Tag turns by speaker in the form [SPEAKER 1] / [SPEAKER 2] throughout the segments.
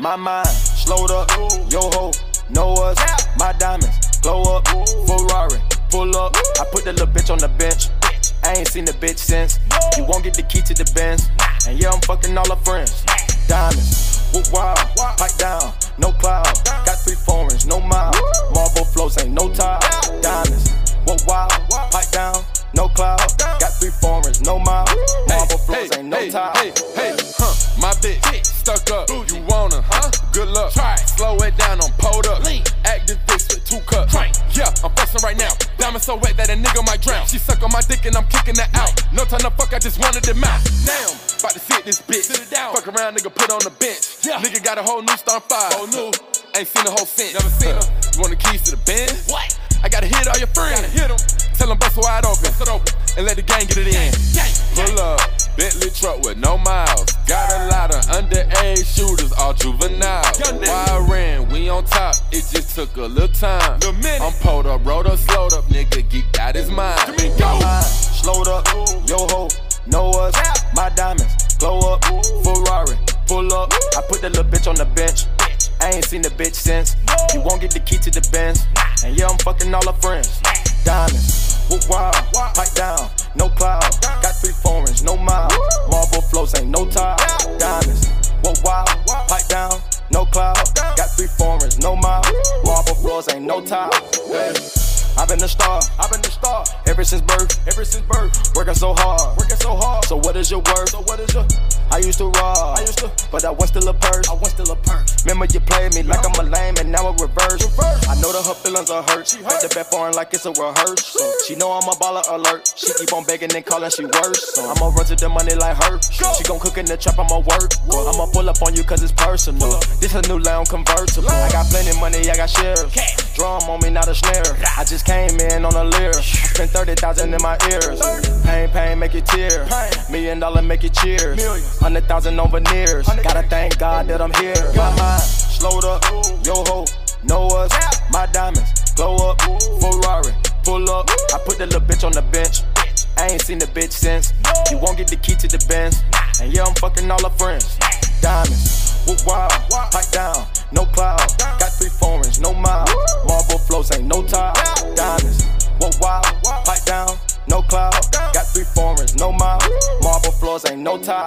[SPEAKER 1] My mind slowed up, yo ho, know us. My diamonds glow up, Ferrari, pull up. I put the little bitch on the bench. I ain't seen the bitch since. You won't get the key to the Benz. And yeah, I'm fucking all her friends. Diamonds, whoop wild, pipe down, no cloud. Got three foreigns, no mile. Marble flows ain't no tie. Diamonds, whoop wild, pipe down, no cloud. Got three foreigns, no mile.
[SPEAKER 2] So wet that a nigga might drown. She suck on my dick and I'm kicking her out. No time to fuck, I just wanted them out. Damn, about to sit this bitch. Sit it down. Fuck around, nigga, put on the bench. Yeah. Nigga got a whole new star five. Whole new. Ain't seen the whole since. Never seen her. You want the keys to the Benz? What? I gotta hit all your friends. Gotta hit them. Tell them bust wide open. Bust it open. And let the gang get it in. Gang. Pull up. Bentley truck with no miles. Got a lot of underage shooters, all juvenile. Why I ran, we on top. It just took a little time. Little minute. I'm pulled up, rolled up,
[SPEAKER 1] whoop wild, pipe down, no cloud. Got three foreigns, no mile. Marble flows ain't no tie. Diamonds, whoop wild, pipe down, no cloud. Got three foreigns, no mile. Marble floors ain't no tie. Hey. I've been the star, I've been the star ever since birth, ever since birth. Working so hard, working so hard. So what is your worth? So what is your? I used to rob, I used to, but I was still a purse. I was still a purse. Remember you played me like I'm a lame, and now it reverse. reverse. I know that her feelings are hurt. She hurt. the bet foreign like it's a rehearsal. She know I'm a baller alert. She keep on begging and calling, she worse. So I'ma run to the money like her. She gon' cook in the trap, I'ma work. I'ma pull up on you cause it's personal. This a new lounge convertible. I got plenty money, I got shares. Drum on me, not a snare. I just came in on a Lear. Spent 30,000 in my ears. Pain, pain, make it tear. Million dollar, make it cheers. Hundred thousand on veneers. Gotta thank God that I'm here. My mind slowed up, yo ho, know us. My diamonds glow up, Ferrari, pull up. I put the little bitch on the bench. I ain't seen the bitch since. You won't get the key to the Benz. And yeah, I'm fucking all her friends. Diamonds, whoop wild, pipe down, no cloud. Got three foreigns, no mile. Marble flows ain't no tie. Diamonds, whoop wild, pipe down, no cloud. Got three foreigns, no mile. Marble floors ain't no tie.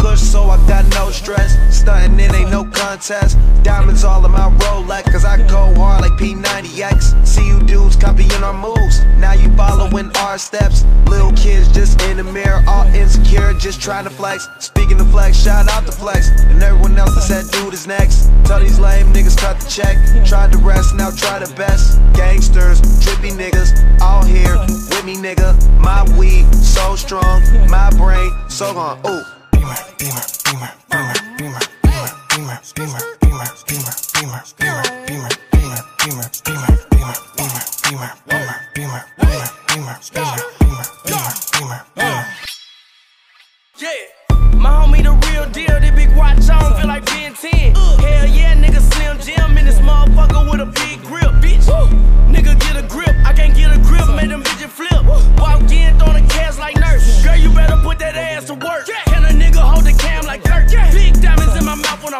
[SPEAKER 3] got no stress. Stunting, it ain't no contest. Diamonds all in my Rolex, cause I go hard like P90X. See you dudes copying our moves. Now you following our steps. Little kids just in the mirror, all insecure, just trying to flex. Speaking of flex, shout out to flex. And everyone else that said dude is next. Tell these lame niggas cut the check. Tried to rest, now try the best. Gangsters, trippy niggas, all here with me, nigga. My weed so strong, my brain so gone. Ooh.
[SPEAKER 4] Beamer.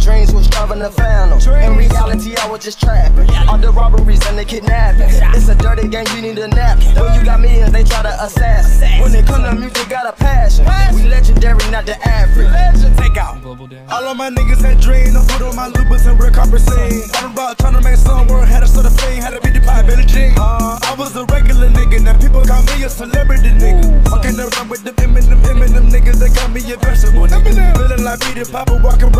[SPEAKER 5] My
[SPEAKER 1] dreams was
[SPEAKER 6] driving the phantom. In reality, I was just trapping. All the robberies and the kidnapping. It's a dirty game, you need a nap. When you got millions, they try to assassin. When it come to music, got a passion. We legendary, not the average. Take out.
[SPEAKER 7] All of my niggas had dreams. I put on my lupus and real carpet scene. I'm about trying to make some work. Had to sort of fame. Had to be the pie, Billy Jean. Uh, I was a regular nigga. Now people call me a celebrity nigga. Fucking around with them Eminem, Eminem niggas. They call me a vegetable nigga. Feeling like Peter Papa walking around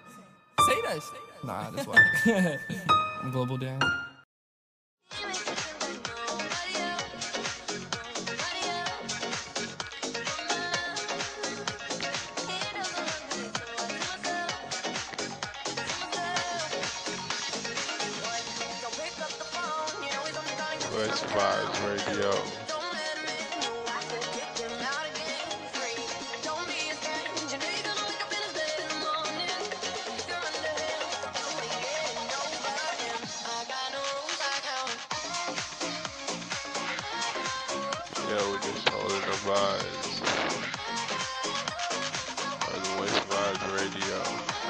[SPEAKER 8] Sign up. Say that. Nah, that's why. I'm global down.
[SPEAKER 9] Westvybz Radio. Yeah, we just holding the vibes. Westvybz Radio.